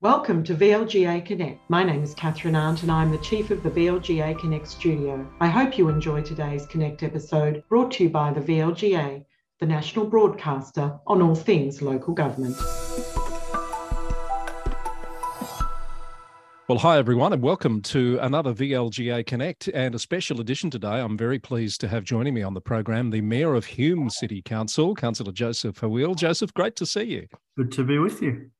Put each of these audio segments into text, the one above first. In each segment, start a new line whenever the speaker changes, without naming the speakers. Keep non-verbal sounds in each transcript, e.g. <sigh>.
Welcome to VLGA Connect. My name is Kathryn Arndt and I'm the Chief of the VLGA Connect studio. I hope you enjoy today's Connect episode brought to you by the VLGA, the national broadcaster on all things local government.
Well, hi everyone, and welcome to another VLGA Connect and a special edition today. I'm very pleased to have joining me on the program the Mayor of Hume City Council, Councillor Joseph Haweil. Joseph, great to see you.
Good to be with you.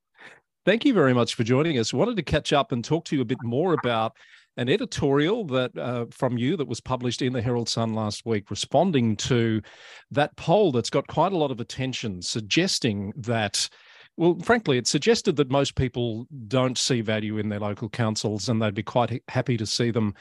Thank you very much for joining us. Wanted to catch up and talk to you a bit more about an editorial that uh, from you that was published in the Herald Sun last week, responding to that poll that's got quite a lot of attention, suggesting that. Well, frankly, it suggested that most people don't see value in their local councils and they'd be quite happy to see them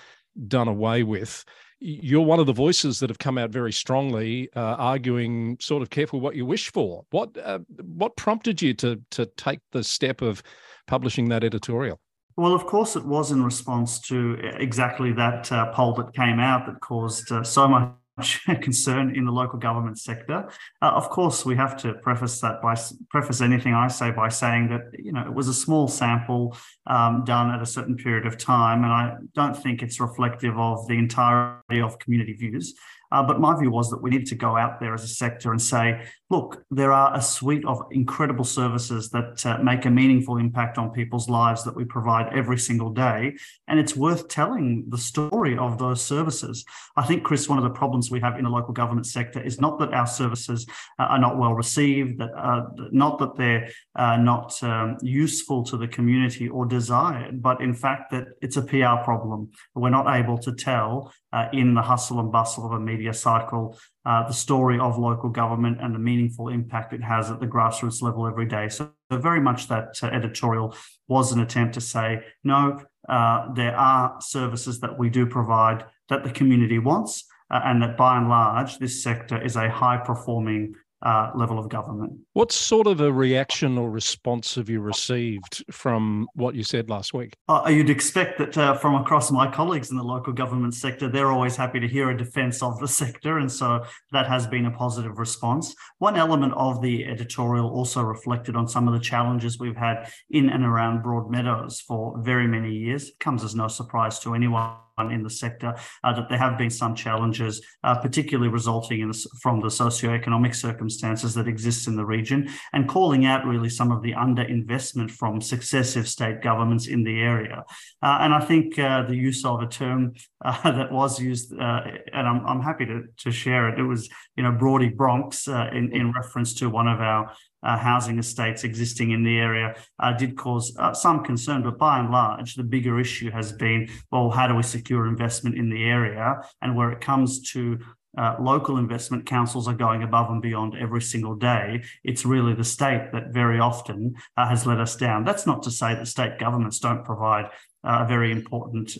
done away with you're one of the voices that have come out very strongly, uh, arguing sort of careful what you wish for. What uh, what prompted you to to take the step of publishing that editorial?
Well, of course, it was in response to exactly that uh, poll that came out that caused uh, so much <laughs> concern in the local government sector. Uh, of course, we have to preface that by preface anything I say by saying that you know it was a small sample um, done at a certain period of time, and I don't think it's reflective of the entirety of community views. Uh, but my view was that we needed to go out there as a sector and say, look, there are a suite of incredible services that uh, make a meaningful impact on people's lives that we provide every single day. And it's worth telling the story of those services. I think, Chris, one of the problems we have in the local government sector is not that our services uh, are not well received, that uh, not that they're uh, not um, useful to the community or desired, but in fact that it's a PR problem. We're not able to tell uh, in the hustle and bustle of a media cycle uh, the story of local government and the meaningful impact it has at the grassroots level every day. So, very much that uh, editorial was an attempt to say, no, uh, there are services that we do provide that the community wants, uh, and that by and large, this sector is a high performing uh, level of government.
What sort of a reaction or response have you received from what you said last week?
Uh, you'd expect that uh, from across my colleagues in the local government sector, they're always happy to hear a defence of the <laughs> sector. And so that has been a positive response. One element of the editorial also reflected on some of the challenges we've had in and around Broadmeadows for very many years. It comes as no surprise to anyone in the sector uh, that there have been some challenges, uh, particularly resulting in, from the socio-economic circumstances that exist in the region, and calling out really some of the underinvestment from successive state governments in the area. Uh, and I think uh, the use of a term uh, <laughs> that was used, uh, and I'm, I'm happy to, to share it, it was, you know, Broady Bronx in, in reference to one of our uh, housing estates existing in the area uh, did cause uh, some concern, but by and large, the bigger issue has been well, how do we secure investment in the area? And where it comes to uh, local investment councils are going above and beyond every single day. It's really the state that very often uh, has let us down. That's not to say that state governments don't provide uh, a very important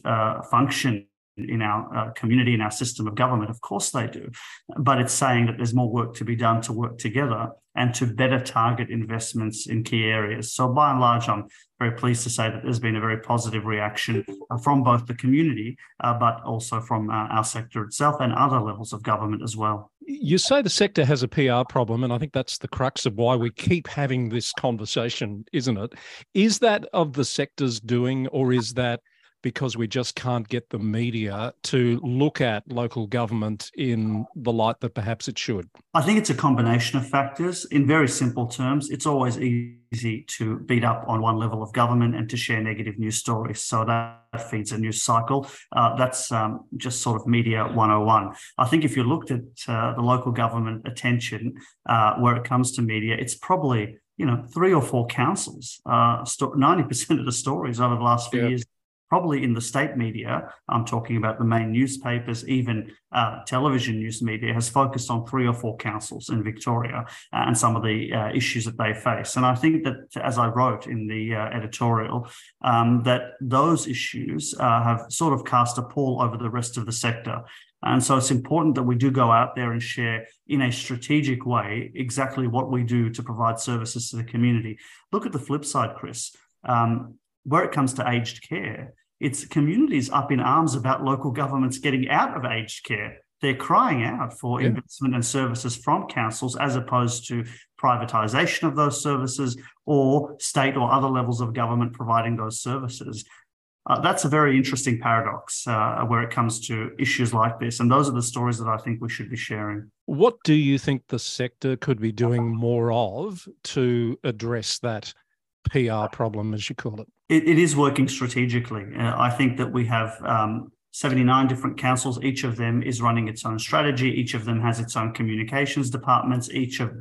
function in our uh, community, in our system of government. Of course they do. But it's saying that there's more work to be done to work together and to better target investments in key areas. So by and large, I'm very pleased to say that there's been a very positive reaction from both the community, uh, but also from uh, our sector itself and other levels of government as well.
You say the sector has a PR problem, and I think that's the crux of why we keep having this conversation, isn't it? Is that of the sector's doing, or is that because we just can't get the media to look at local government in the light that perhaps it should?
I think it's a combination of factors. In very simple terms, it's always easy to beat up on one level of government and to share negative news stories. So that feeds a news cycle. Uh, that's um, just sort of media 101. I think if you looked at uh, the local government attention uh, where it comes to media, it's probably you know, three or four councils. Uh, 90% of the stories over the last few yeah. years probably in the state media, I'm talking about the main newspapers, even uh, television news media, has focused on three or four councils in Victoria and some of the uh, issues that they face. And I think that, as I wrote in the uh, editorial, um, that those issues uh, have sort of cast a pall over the rest of the sector. And so it's important that we do go out there and share in a strategic way exactly what we do to provide services to the community. Look at the flip side, Chris. Um, where it comes to aged care, it's communities up in arms about local governments getting out of aged care. they're crying out for yeah. investment and services from councils as opposed to privatization of those services or state or other levels of government providing those services. Uh, that's a very interesting paradox uh, where it comes to issues like this. And those are the stories that I think we should be sharing.
What do you think the sector could be doing more of to address that PR problem, as you call it?
it, it is working strategically. Uh, I think that we have um, 79 different councils. Each of them is running its own strategy. Each of them has its own communications departments. Each of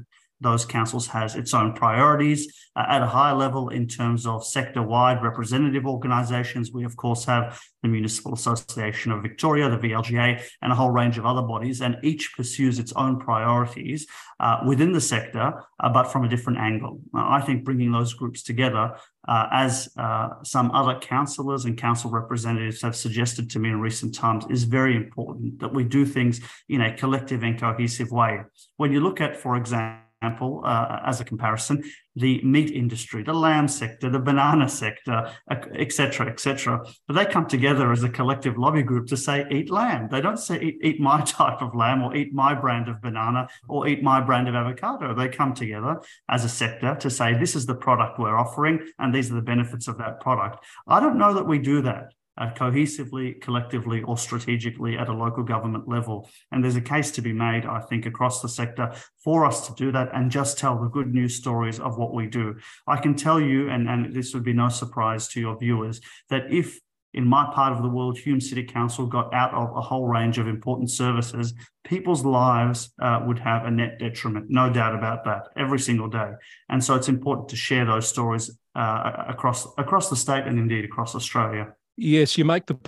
those councils has its own priorities uh, at a higher level in terms of sector-wide representative organisations. We of course have the Municipal Association of Victoria, the VLGA, and a whole range of other bodies, and each pursues its own priorities uh, within the sector, uh, but from a different angle. I think bringing those groups together, uh, as uh, some other councillors and council representatives have suggested to me in recent times, is very important that we do things in a collective and cohesive way. When you look at, for example, example, uh, as a comparison, the meat industry, the lamb sector, the banana sector, etc., etc. But they come together as a collective lobby group to say, eat lamb. They don't say, eat, eat my <laughs> type of lamb or eat my brand of banana or eat my brand of avocado. They come together as a sector to say, this is the product we're offering and these are the benefits of that product. I don't know that we do that uh, cohesively, collectively, or strategically at a local government level. And there's a case to be made, I think, across the sector for us to do that and just tell the good news stories of what we do. I can tell you, and, and this would be no surprise to your viewers, that if in my part of the world, Hume City Council got out of a whole range of important services, people's lives uh, would have a net detriment, no doubt about that, every single day. And so it's important to share those stories uh, across across the state and indeed across Australia.
Yes, you make the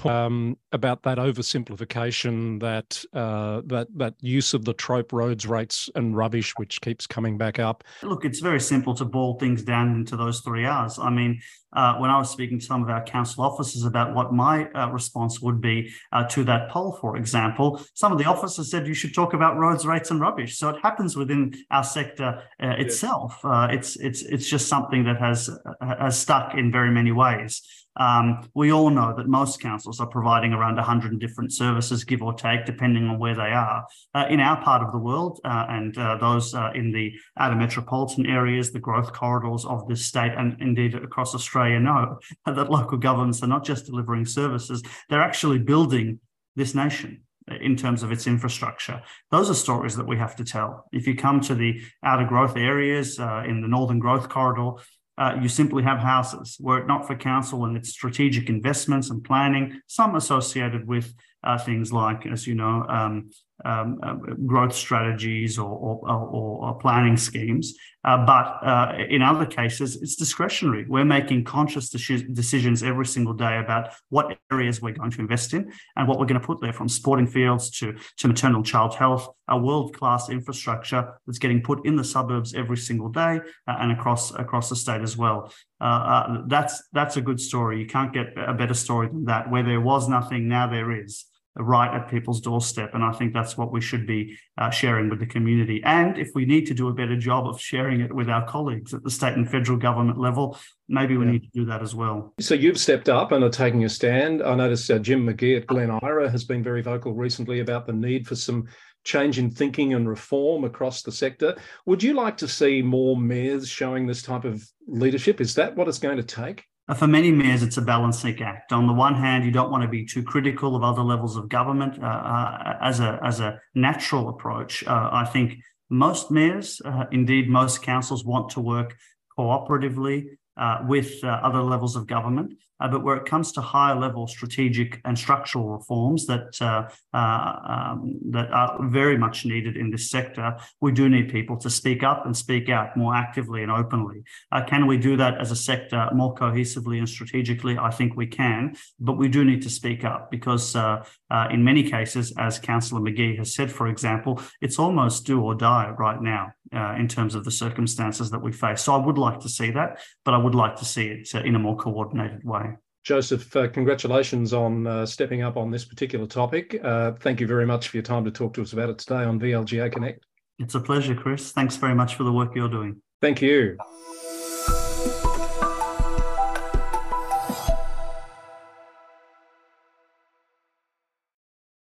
point um, about that oversimplification, that uh, that that use of the trope roads rates and rubbish, which keeps coming back up.
Look, it's very simple to boil things down into those three R's. I mean, uh, when I was speaking to some of our council officers about what my uh, response would be uh, to that poll, for example, some of the officers said you should talk about roads, rates, and rubbish. So it happens within our sector uh, itself. Uh, it's it's it's just something that has has stuck in very many ways. Um, we all know that most councils are providing around 100 different services, give or take, depending on where they are. Uh, in our part of the world uh, and uh, those uh, in the outer metropolitan areas, the growth corridors of this state, and indeed across Australia, know <laughs> that local governments are not just delivering services, they're actually building this nation in terms of its infrastructure. Those are stories that we have to tell. If you come to the outer growth areas uh, in the Northern Growth Corridor, uh, you simply have houses. Were it not for council and its strategic investments and planning, some associated with uh, things like, as you know, um, um, uh, growth strategies or, or, or, or planning schemes. Uh, but uh, in other cases, it's discretionary. We're making conscious decisions every single day about what areas we're going to invest in and what we're going to put there, from sporting fields to, to maternal child health, a world-class infrastructure that's getting put in the suburbs every single day and across across the state as well. Uh, uh, that's that's a good story. You can't get a better story than that. Where there was nothing, now there is right at people's doorstep. And I think that's what we should be uh, sharing with the community. And if we need to do a better job of sharing it with our colleagues at the state and federal government level, maybe we yeah. need to do that as well.
So you've stepped up and are taking a stand. I noticed uh, Jim Magee at Glen Eira has been very vocal recently about the need for some change in thinking and reform across the sector. Would you like to see more mayors showing this type of leadership? Is that what it's going to take?
Uh, for many mayors, it's a balancing act. On the one hand, you don't want to be too critical of other levels of government uh, uh, as a as a natural approach. Uh, I think most mayors, uh, indeed most councils, want to work cooperatively uh, with other levels of government. Uh, but where it comes to higher level strategic and structural reforms that uh, uh, um, that are very much needed in this sector, we do need people to speak up and speak out more actively and openly. Uh, can we do that as a sector more cohesively and strategically? I think we can, but we do need to speak up because uh, uh, in many cases, as Councillor Magee has said, for example, it's almost do or die right now in terms of the circumstances that we face. So I would like to see that, but I would like to see it in a more coordinated way.
Joseph, uh, congratulations on uh, stepping up on this particular topic. Uh, thank you very much for your time to talk to us about it today on VLGA Connect.
It's a pleasure, Chris. Thanks very much for the work you're doing.
Thank you.